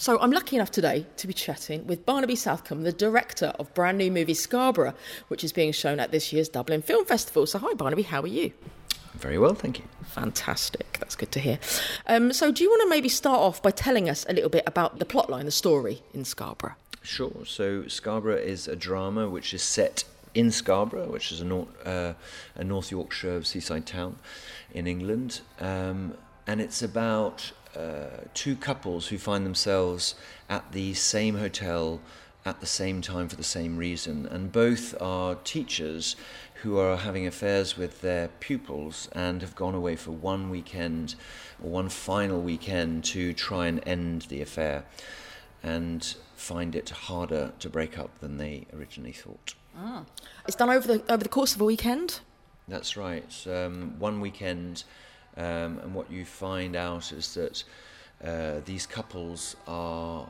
So I'm lucky enough today to be chatting with Barnaby Southcombe, the director of brand new movie Scarborough, which is being shown at this year's Dublin Film Festival. So hi Barnaby, how are you? Very well, thank you. Fantastic, that's good to hear. Um, so do you want to maybe start off by telling us a little bit about the plotline, the story in Scarborough? Sure. So Scarborough is a drama which is set in Scarborough, which is a, North, uh, a North Yorkshire seaside town in England, um, and it's about uh, two couples who find themselves at the same hotel at the same time for the same reason, and both are teachers who are having affairs with their pupils and have gone away for one weekend or one final weekend to try and end the affair and find it harder to break up than they originally thought. Ah. It's done over the over the course of a weekend. That's right. Um, one weekend, um, and what you find out is that uh, these couples are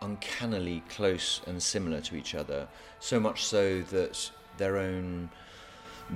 uncannily close and similar to each other. So much so that their own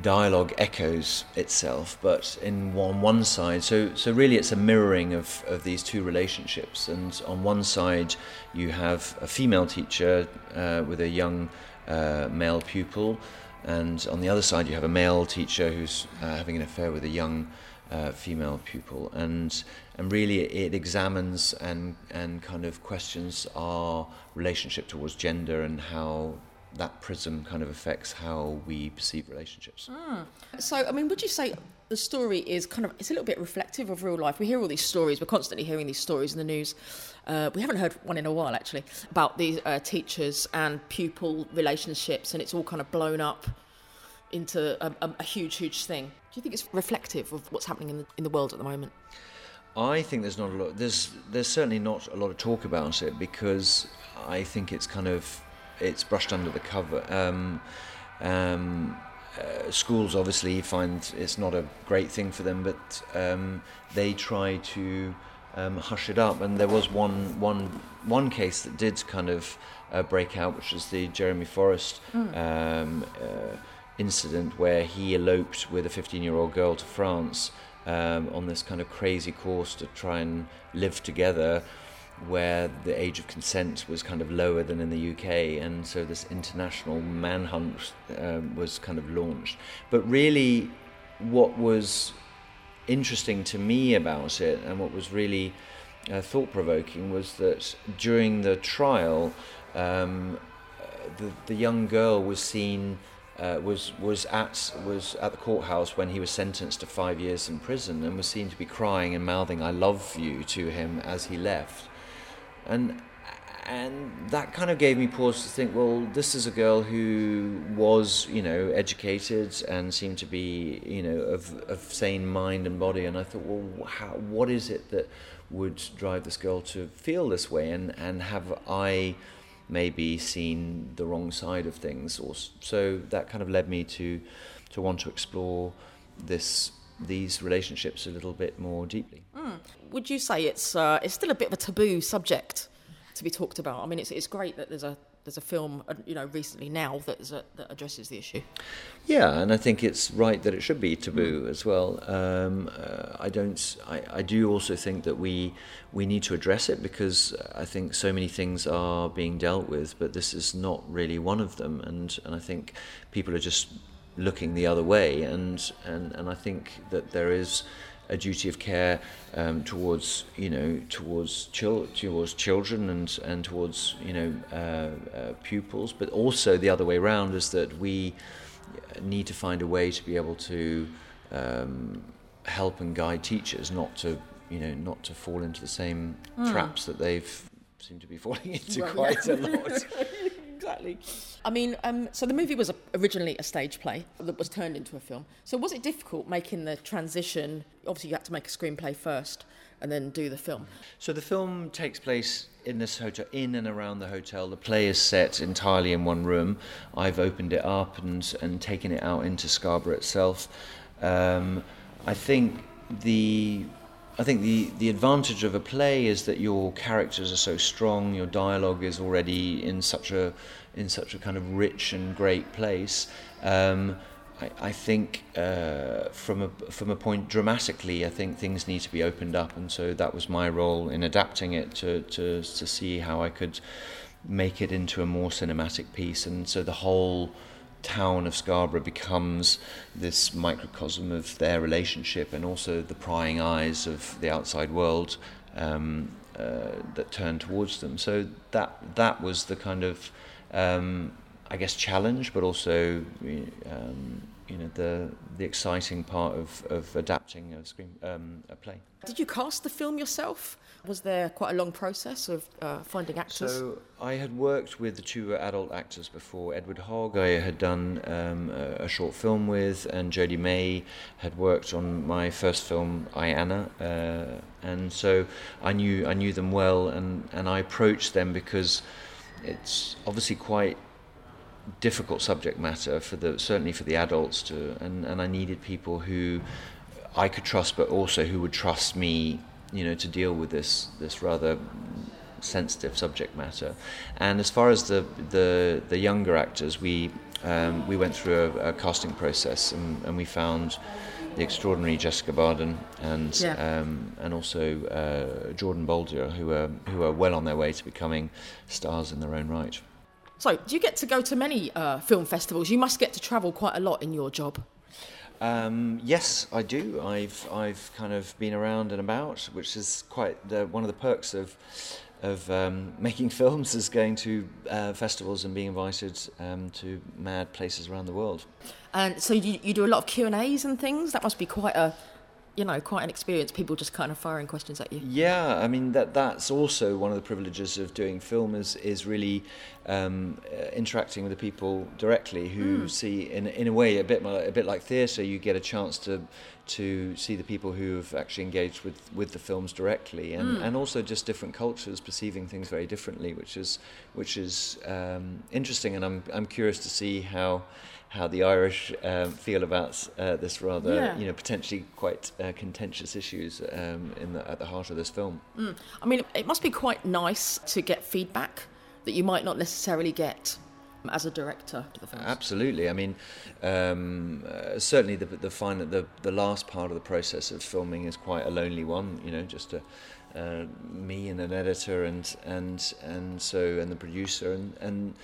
dialogue echoes itself, but in on one side, so so really it's a mirroring of, of these two relationships. And on one side, you have a female teacher uh, with a young uh, male pupil, and on the other side, you have a male teacher who's uh, having an affair with a young uh, female pupil, and and really it examines and and kind of questions our relationship towards gender and how that prism kind of affects how we perceive relationships. Mm. So, I mean, would you say the story is kind of it's a little bit reflective of real life? We hear all these stories. We're constantly hearing these stories in the news. Uh, we haven't heard one in a while, actually, about these uh, teachers and pupil relationships, and it's all kind of blown up into a, a, a, huge, huge thing. Do you think it's reflective of what's happening in the, in the world at the moment? I think there's not a lot. There's there's certainly not a lot of talk about it because I think it's kind of it's brushed under the cover. Um, um, uh, schools obviously find it's not a great thing for them, but um, they try to um, hush it up. And there was one one one case that did kind of uh, break out, which was the Jeremy Forrest mm. uh, incident, where he eloped with a 15-year-old girl to France um, on this kind of crazy course to try and live together where the age of consent was kind of lower than in the UK, and so this international manhunt um, was kind of launched. But really, what was interesting to me about it, and what was really uh, thought provoking, was that during the trial, um, the the young girl was seen. Uh, was was at was at the courthouse when he was sentenced to five years in prison and was seen to be crying and mouthing "I love you" to him as he left. And and that kind of gave me pause to think well this is a girl who was you know educated and seemed to be you know of, of sane mind and body. And i thought well how, what is it that would drive this girl to feel this way? And and have i maybe seen the wrong side of things or so that kind of led me to to want to explore this these relationships a little bit more deeply. Mm. Would you say it's uh, it's still a bit of a taboo subject to be talked about? I mean, it's it's great that there's a there's a film, uh, you know, recently now that, a, that addresses the issue. Yeah, and I think it's right that it should be taboo mm. as well. Um, uh, I don't. I, I do also think that we we need to address it because I think so many things are being dealt with, but this is not really one of them. And and I think people are just looking the other way. And, and, and I think that there is a duty of care um, towards you know towards chil- towards children and and towards you know uh, uh, pupils, but also the other way around is that we need to find a way to be able to um, help and guide teachers not to you know not to fall into the same mm. traps that they've seemed to be falling into well, quite yeah. a lot. exactly. I mean, um, so the movie was originally a stage play that was turned into a film. So was it difficult making the transition? Obviously, you had to make a screenplay first and then do the film. So the film takes place in this hotel, in and around the hotel. The play is set entirely in one room. I've opened it up and and taken it out into Scarborough itself. Um, I think the I think the, the advantage of a play is that your characters are so strong, your dialogue is already in such a in such a kind of rich and great place. Um, I, I think uh, from a from a point dramatically, I think things need to be opened up, and so that was my role in adapting it to to to see how I could make it into a more cinematic piece, and so the whole town of Scarborough becomes this microcosm of their relationship and also the prying eyes of the outside world um, uh, that turn towards them. So that that was the kind of um, I guess challenge, but also um, you know the the exciting part of, of adapting a screen um, a play. Did you cast the film yourself? Was there quite a long process of uh, finding actors? So I had worked with the two adult actors before. Edward Hogg I had done um, a, a, short film with, and Jodhi May had worked on my first film, I Anna, uh, and so I knew I knew them well, and, and I approached them because it's obviously quite difficult subject matter for the certainly for the adults to and, and I needed people who I could trust but also who would trust me you know to deal with this this rather sensitive subject matter and as far as the the, the younger actors we um, we went through a, a casting process and, and, we found the extraordinary Jessica Barden and yeah. um, and also uh, Jordan Bolger who are who are well on their way to becoming stars in their own right. So, do you get to go to many uh, film festivals? You must get to travel quite a lot in your job. Um, yes, I do. I've I've kind of been around and about, which is quite the, one of the perks of of um, making films is going to uh, festivals and being invited um, to mad places around the world. And so you, you do a lot of Q and A's and things. That must be quite a you know quite an experience people just kind of firing questions at you yeah i mean that that's also one of the privileges of doing film is is really um, uh, interacting with the people directly who mm. see in in a way a bit a bit like theatre you get a chance to to see the people who have actually engaged with with the films directly and mm. and also just different cultures perceiving things very differently which is which is um, interesting and I'm I'm curious to see how how the Irish um, feel about uh, this rather, yeah. you know, potentially quite uh, contentious issues um, in the, at the heart of this film. Mm. I mean, it must be quite nice to get feedback that you might not necessarily get as a director to the film. Absolutely. I mean, um, uh, certainly the the final the the last part of the process of filming is quite a lonely one. You know, just a, uh, me and an editor and and and so and the producer and and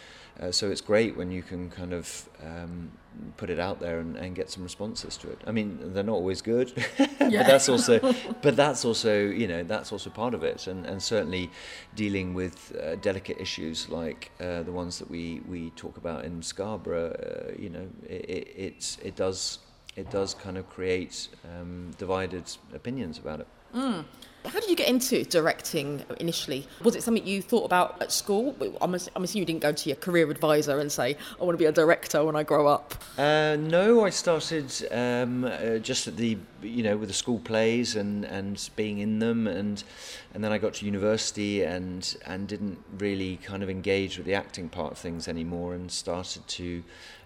uh, so it's great when you can kind of um, put it out there and, and, get some responses to it. I mean, they're not always good, but that's also, but that's also, you know, that's also part of it. And, and certainly dealing with uh, delicate issues like uh, the ones that we, we talk about in Scarborough, uh, you know, it, it, it, it, does, it does kind of create um, divided opinions about it. Mm. How did you get into directing initially? Was it something you thought about at school? I'm, I'm assuming you didn't go to your career advisor and say, I want to be a director when I grow up. Uh, no, I started um, uh, just at the, you know, with the school plays and, and being in them. And, and then I got to university and, and didn't really kind of engage with the acting part of things anymore and started to,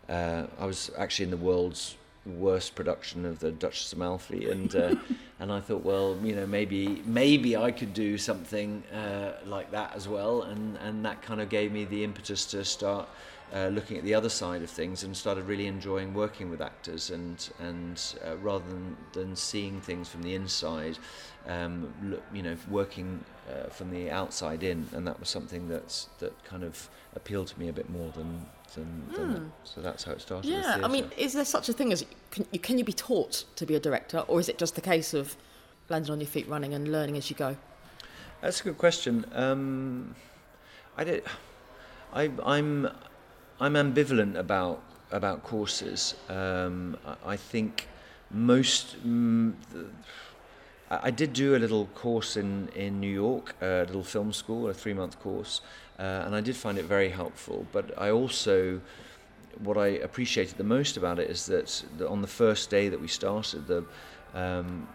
uh, I was actually in the world's worst production of the Duchess of Malfi, and uh, and I thought, well, you know, maybe maybe I could do something uh, like that as well, and and that kind of gave me the impetus to start. Uh, looking at the other side of things and started really enjoying working with actors and and uh, rather than, than seeing things from the inside um, look, you know working uh, from the outside in and that was something that's that kind of appealed to me a bit more than than mm. so that's how it started. Yeah, I mean, is there such a thing as can you, can you be taught to be a director, or is it just a case of landing on your feet, running and learning as you go? That's a good question. Um, I did, I, I'm I'm ambivalent about about courses. Um, I, I, think most. Mm, the, I did do a little course in, in New York, a little film school, a three month course, uh, and I did find it very helpful. But I also, what I appreciated the most about it is that on the first day that we started, the, um,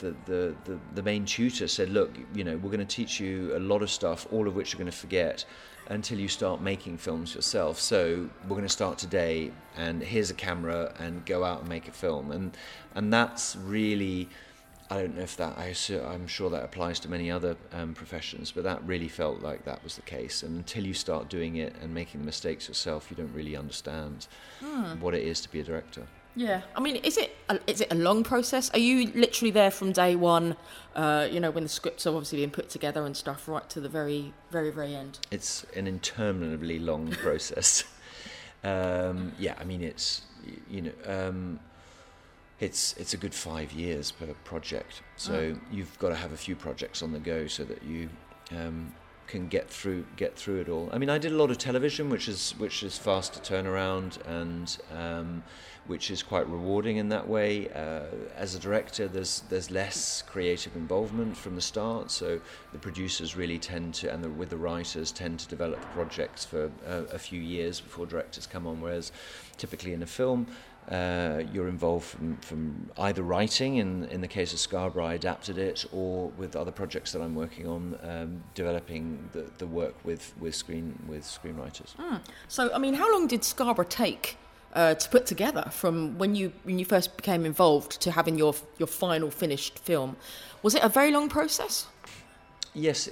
the, the, the, the main tutor said, Look, you know, we're going to teach you a lot of stuff, all of which you're going to forget until you start making films yourself. So we're going to start today, and here's a camera, and go out and make a film. And, and that's really I don't know if that I am sure that applies to many other um, professions, but that really felt like that was the case. And until you start doing it and making the mistakes yourself, you don't really understand hmm. what it is to be a director. Yeah, I mean, is it a, is it a long process? Are you literally there from day one? Uh, you know, when the scripts are obviously being put together and stuff, right to the very, very, very end. It's an interminably long process. um, yeah, I mean, it's you know, um, it's it's a good five years per project. So mm. you've got to have a few projects on the go so that you um, can get through get through it all. I mean, I did a lot of television, which is which is fast to turn around and um, which is quite rewarding in that way. Uh, as a director, there's there's less creative involvement from the start, so the producers really tend to, and the, with the writers, tend to develop projects for a, a few years before directors come on. Whereas, typically in a film, uh, you're involved from, from either writing, in, in the case of Scarborough, I adapted it, or with other projects that I'm working on, um, developing the, the work with, with, screen, with screenwriters. Mm. So, I mean, how long did Scarborough take uh, to put together from when you when you first became involved to having your your final finished film. Was it a very long process? Yes,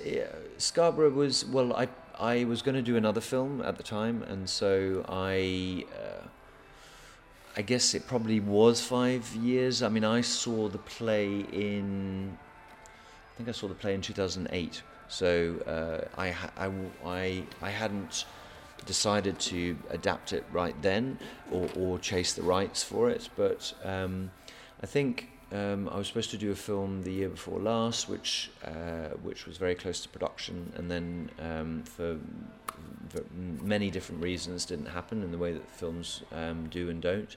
Scarborough was well. I I was going to do another film at the time, and so I. Uh, I guess it probably was five years. I mean, I saw the play in. I think I saw the play in 2008. So uh, I, I, I, I hadn't decided to adapt it right then or, or chase the rights for it. But um, I think um, I was supposed to do a film the year before last, which uh, which was very close to production, and then um, for, for, many different reasons didn't happen in the way that films um, do and don't.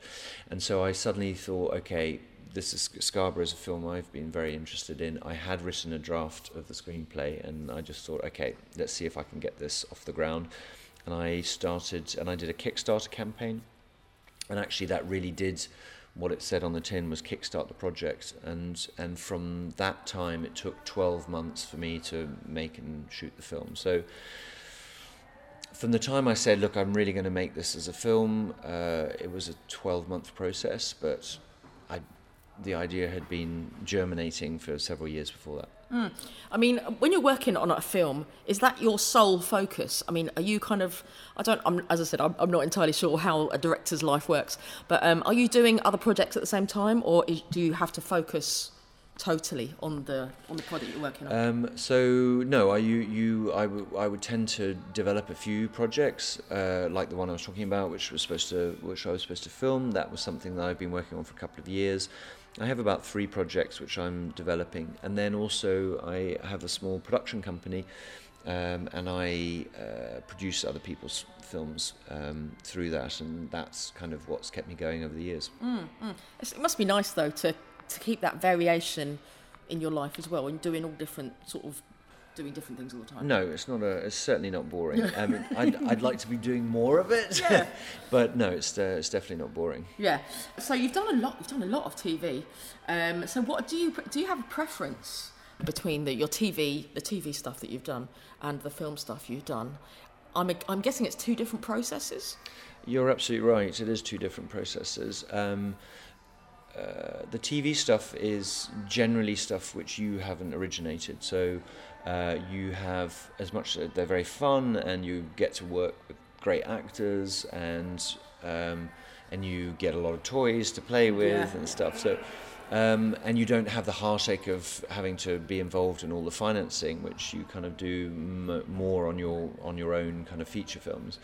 And so I suddenly thought, okay, this is Scarborough is a film I've been very interested in. I had written a draft of the screenplay, and I just thought, okay, let's see if I can get this off the ground and I started and I did a Kickstarter campaign, and actually that really did what it said on the tin was kickstart the project, and and from that time it took 12 months for me to make and shoot the film. So. From the time I said, "Look, I'm really going to make this as a film," uh, it was a 12-month process, but I, the idea had been germinating for several years before that. Mm. I mean, when you're working on a film, is that your sole focus? I mean, are you kind of, I don't, I'm, as I said, I'm, I'm not entirely sure how a director's life works, but um, are you doing other projects at the same time, or is, do you have to focus totally on the on the project you're working on? Um, so no, I you, you I, w- I would tend to develop a few projects uh, like the one I was talking about, which was supposed to which I was supposed to film. That was something that I've been working on for a couple of years. I have about three projects which I'm developing, and then also I have a small production company, um, and I uh, produce other people's films um, through that, and that's kind of what's kept me going over the years. Mm, mm. It must be nice though to to keep that variation in your life as well, and doing all different sort of doing different things all the time. No, it's not a. It's certainly not boring. I mean, I'd, I'd like to be doing more of it. Yeah. but no, it's uh, it's definitely not boring. Yeah. So you've done a lot. You've done a lot of TV. Um, so what do you do? You have a preference between the, your TV, the TV stuff that you've done, and the film stuff you've done? I'm I'm guessing it's two different processes. You're absolutely right. It is two different processes. Um, uh, the TV stuff is generally stuff which you haven't originated. So uh, you have as much they're very fun and you get to work with great actors and um, and you get a lot of toys to play with yeah. and stuff. So. Um, and you don't have the heartache of having to be involved in all the financing, which you kind of do m- more on your on your own kind of feature films.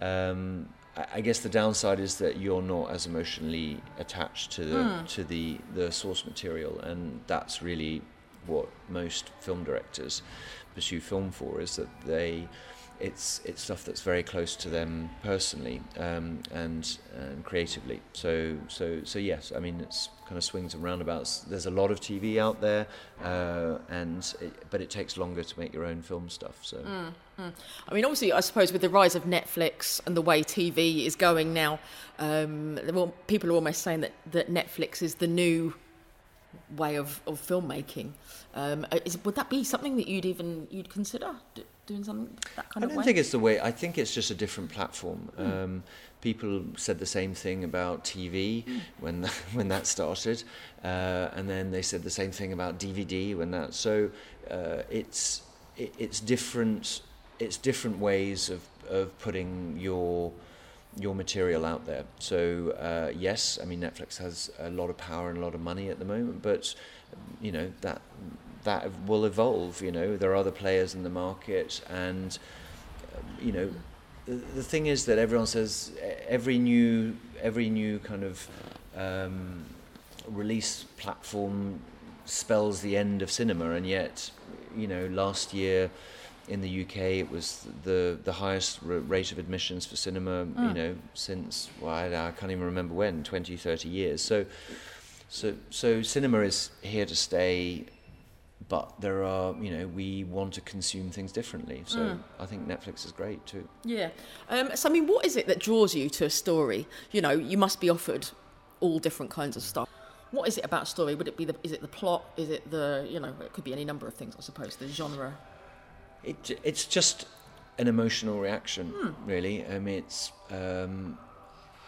Um, I guess the downside is that you're not as emotionally attached to the mm. to the the source material, and that's really what most film directors pursue film for is that they it's it's stuff that's very close to them personally um, and and creatively. So so so yes, I mean it's kind of swings and roundabouts. There's a lot of TV out there, uh, and it, but it takes longer to make your own film stuff. So. Mm, mm. I mean, obviously, I suppose with the rise of Netflix and the way TV is going now, um, people are almost saying that, that Netflix is the new way of, of filmmaking. Um, is, would that be something that you'd even you'd consider doing something that kind of way? I don't think it's the way. I think it's just a different platform. Mm. Um, people said the same thing about TV mm. when when that started, uh, and then they said the same thing about DVD when that. So uh, it's it, it's different. It's different ways of of putting your your material out there. So uh, yes, I mean Netflix has a lot of power and a lot of money at the moment, but you know that that will evolve. You know there are other players in the market, and um, you know the, the thing is that everyone says every new every new kind of um, release platform spells the end of cinema, and yet you know last year in the UK, it was the the highest rate of admissions for cinema, mm. you know, since well, I, I, can't even remember when, 20, 30 years. So, so, so cinema is here to stay, but there are, you know, we want to consume things differently. So mm. I think Netflix is great too. Yeah. Um, so I mean, what is it that draws you to a story? You know, you must be offered all different kinds of stuff. What is it about a story? Would it be the? Is it the plot? Is it the? You know, it could be any number of things, I suppose. The genre. It, it's just an emotional reaction, hmm. really. I mean, it's um,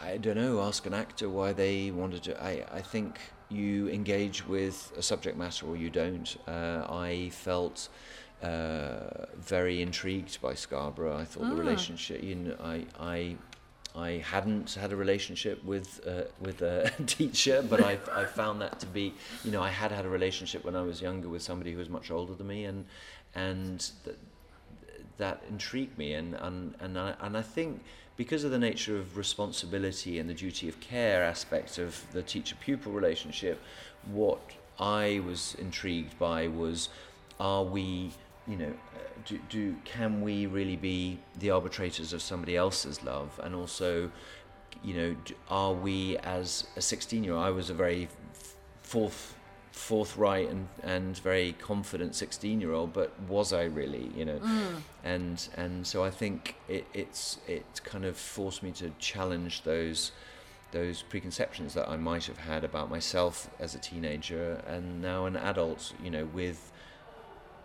I don't know. Ask an actor why they wanted to. I I think you engage with a subject matter or you don't. Uh, I felt. Uh, very intrigued by Scarborough. I thought the ah. relationship. You know, I I I hadn't had a relationship with uh, with a teacher, but I I found that to be you know I had had a relationship when I was younger with somebody who was much older than me, and and that that intrigued me and and and I, and I think because of the nature of responsibility and the duty of care aspect of the teacher pupil relationship what I was intrigued by was are we you know uh, do, do can we really be the arbitrators of somebody else's love? And also you know are we as a 16 year old I was a very fourth forthright and, and very confident 16 year old but was I really you know mm. and and so I think it, it's it kind of forced me to challenge those those preconceptions that I might have had about myself as a teenager and now an adult you know with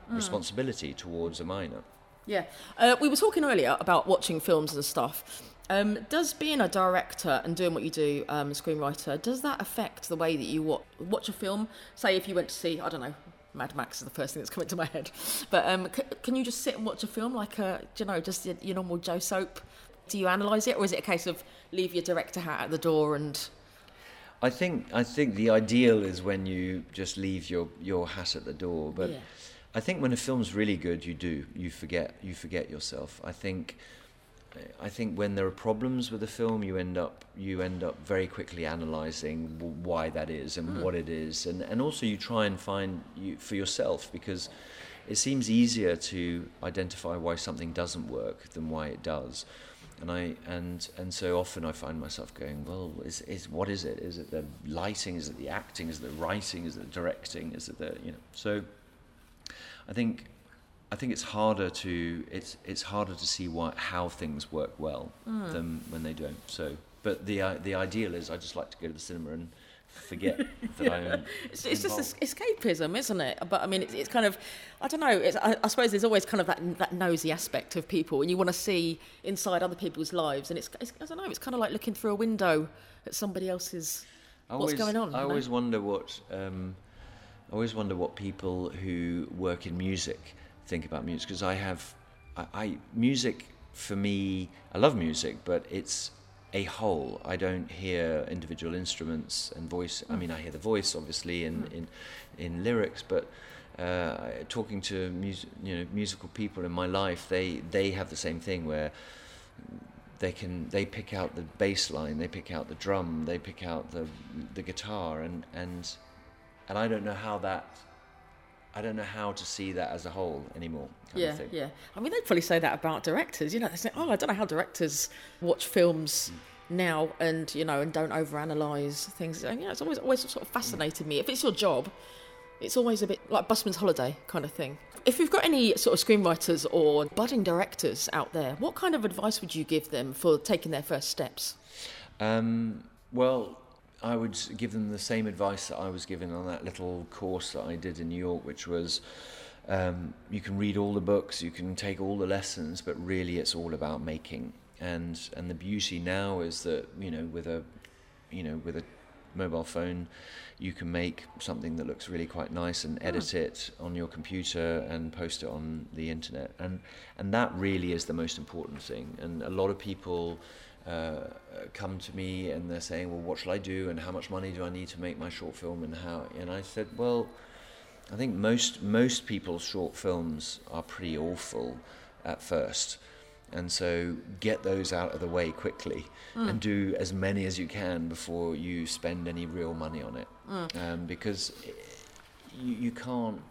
mm. responsibility towards a minor yeah uh, we were talking earlier about watching films and stuff um, does being a director and doing what you do, um, a screenwriter, does that affect the way that you watch, watch a film? Say if you went to see, I don't know, Mad Max is the first thing that's coming to my head, but um, c- can you just sit and watch a film like a, you know, just your, your normal Joe soap? Do you analyse it, or is it a case of leave your director hat at the door and? I think I think the ideal is when you just leave your, your hat at the door, but yeah. I think when a film's really good, you do you forget you forget yourself. I think I think when there are problems with a film, you end up you end up very quickly analysing why that is and mm. what it is, and and also you try and find you for yourself because it seems easier to identify why something doesn't work than why it does. And I and and so often I find myself going, well, is is what is it? Is it the lighting? Is it the acting? Is it the writing? Is it the directing? Is it the you know? So I think I think it's harder to it's it's harder to see what how things work well mm. than when they don't. So, but the uh, the ideal is I just like to go to the cinema and forget that I'm. It's, it's just escapism, isn't it? But I mean, it's, it's kind of I don't know. I, I, suppose there's always kind of that that nosy aspect of people, and you want to see inside other people's lives, and it's, it's I don't know. It's kind of like looking through a window at somebody else's. Always, what's going on? I always know? wonder what. Um, I always wonder what people who work in music think about music because I have, I, I, music for me, I love music, but it's a whole. I don't hear individual instruments and voice. I mean, I hear the voice obviously in in, in lyrics, but uh, talking to music, you know, musical people in my life, they they have the same thing where they can they pick out the bass line, they pick out the drum, they pick out the the guitar, and and and I don't know how that I don't know how to see that as a whole anymore. yeah, yeah. I mean, they'd probably say that about directors. You know, they say, "Oh, I don't know how directors watch films." Mm. Now and you know, and don't overanalyze things. And, you know, it's always always sort of fascinated me. If it's your job, it's always a bit like busman's holiday kind of thing. If you've got any sort of screenwriters or budding directors out there, what kind of advice would you give them for taking their first steps? Um, well, I would give them the same advice that I was given on that little course that I did in New York, which was um, you can read all the books, you can take all the lessons, but really it's all about making. And and the beauty now is that you know with a you know with a mobile phone, you can make something that looks really quite nice and edit yeah. it on your computer and post it on the internet. And and that really is the most important thing. And a lot of people uh, come to me and they're saying, well, what shall I do and how much money do I need to make my short film and how? And I said, well, I think most most people's short films are pretty awful at first. And so get those out of the way quickly mm. and do as many as you can before you spend any real money on it. Mm. Um, because you, you can't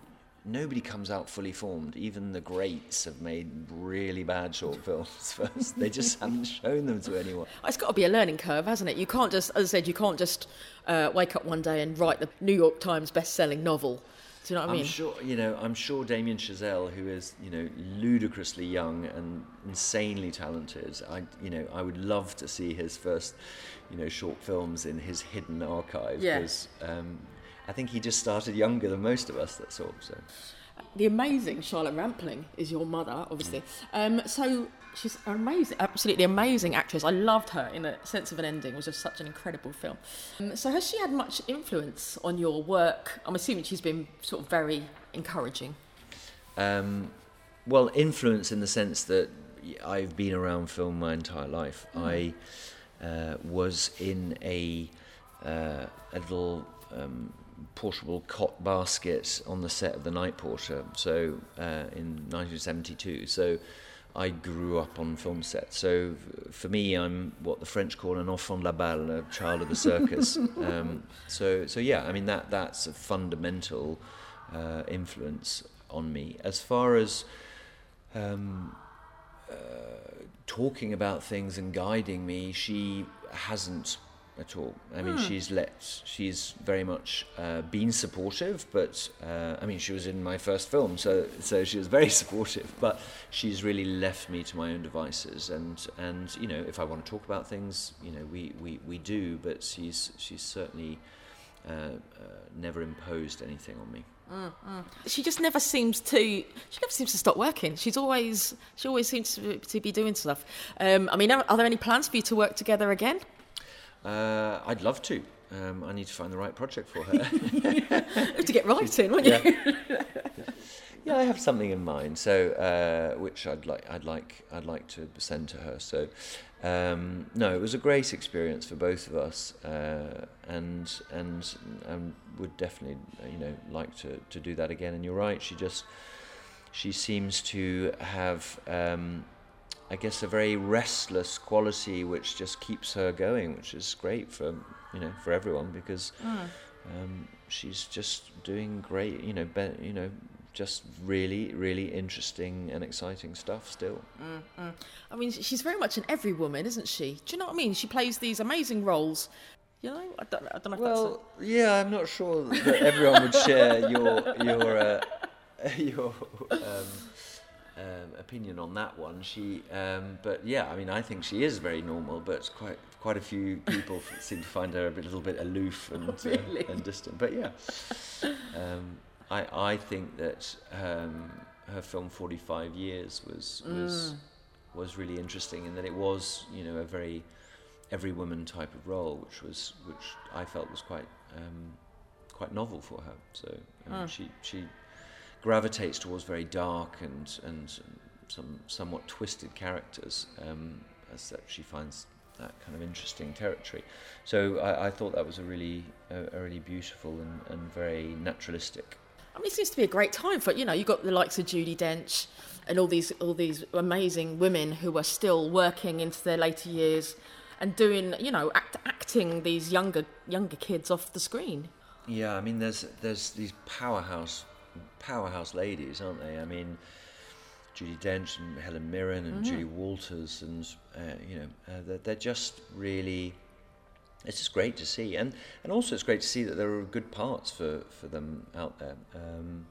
nobody comes out fully formed. Even the greats have made really bad short films first. they just haven't shown them to anyone. It's got to be a learning curve, hasn't it? You can't just, as I said, you can't just uh, wake up one day and write the New York Times best-selling novel. Do you know what I mean? I'm sure, you know, I'm sure Damien Chazelle, who is, you know, ludicrously young and insanely talented, I, you know, I would love to see his first, you know, short films in his hidden archive. Yeah. Because um, I think he just started younger than most of us. That's all. So. The amazing Charlotte Rampling is your mother, obviously. Mm. Um, so she's an amazing, absolutely amazing actress. I loved her in a sense of an ending. It was just such an incredible film. Um, so has she had much influence on your work? I'm assuming she's been sort of very encouraging. Um, well, influence in the sense that I've been around film my entire life. Mm. I uh, was in a uh, a little um, portable cot basket on the set of The Night Porter, so uh, in 1972. So I grew up on film sets. So for me, I'm what the French call an enfant de la balle, a child of the circus. um, so, so yeah, I mean that that's a fundamental uh, influence on me. As far as um, uh, talking about things and guiding me, she hasn't at all. I mean, mm. she's let, she's very much uh, been supportive, but uh, I mean, she was in my first film, so so she was very supportive. But she's really left me to my own devices, and and you know, if I want to talk about things, you know, we we, we do. But she's she's certainly uh, uh never imposed anything on me. Mm, mm. She just never seems to. She never seems to stop working. She's always. She always seems to, to be doing stuff. Um, I mean, are, are there any plans for you to work together again? Uh, I'd love to. Um, I need to find the right project for her. to get writing, wouldn't you? Yeah. yeah, I have something in mind. So, uh, which I'd like, I'd like, I'd like to send to her. So, um, no, it was a great experience for both of us, uh, and and and would definitely, you know, like to to do that again. And you're right, she just she seems to have. Um, I guess, a very restless quality which just keeps her going, which is great for you know for everyone because mm. um, she's just doing great. You know, be, you know, just really, really interesting and exciting stuff still. Mm, mm. I mean, she's very much an every woman, isn't she? Do you know what I mean? She plays these amazing roles. You know, I don't, I don't know. well, yeah, I'm not sure that everyone would share your your uh, your. Um, um, opinion on that one. She, um, but yeah, I mean, I think she is very normal, but quite quite a few people seem to find her a bit, little bit aloof and oh, really? uh, and distant. But yeah, um, I I think that um, her film Forty Five Years was was mm. was really interesting, in that it was you know a very every woman type of role, which was which I felt was quite um, quite novel for her. So mm. she she gravitates towards very dark and and some somewhat twisted characters, um, as that she finds that kind of interesting territory. So I, I thought that was a really a, a really beautiful and, and very naturalistic. I mean, it seems to be a great time for you know you've got the likes of Judi Dench and all these all these amazing women who are still working into their later years and doing you know act, acting these younger younger kids off the screen. Yeah, I mean, there's there's these powerhouse powerhouse ladies, aren't they? I mean, Judi Dench and Helen Mirren and mm-hmm. Julie Walters, and uh, you know, uh, they're, they're, just really. It's just great to see, and and also it's great to see that there are good parts for for them out there. Um,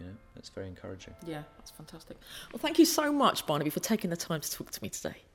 you know, that's very encouraging. Yeah, that's fantastic. Well, thank you so much, Barnaby, for taking the time to talk to me today.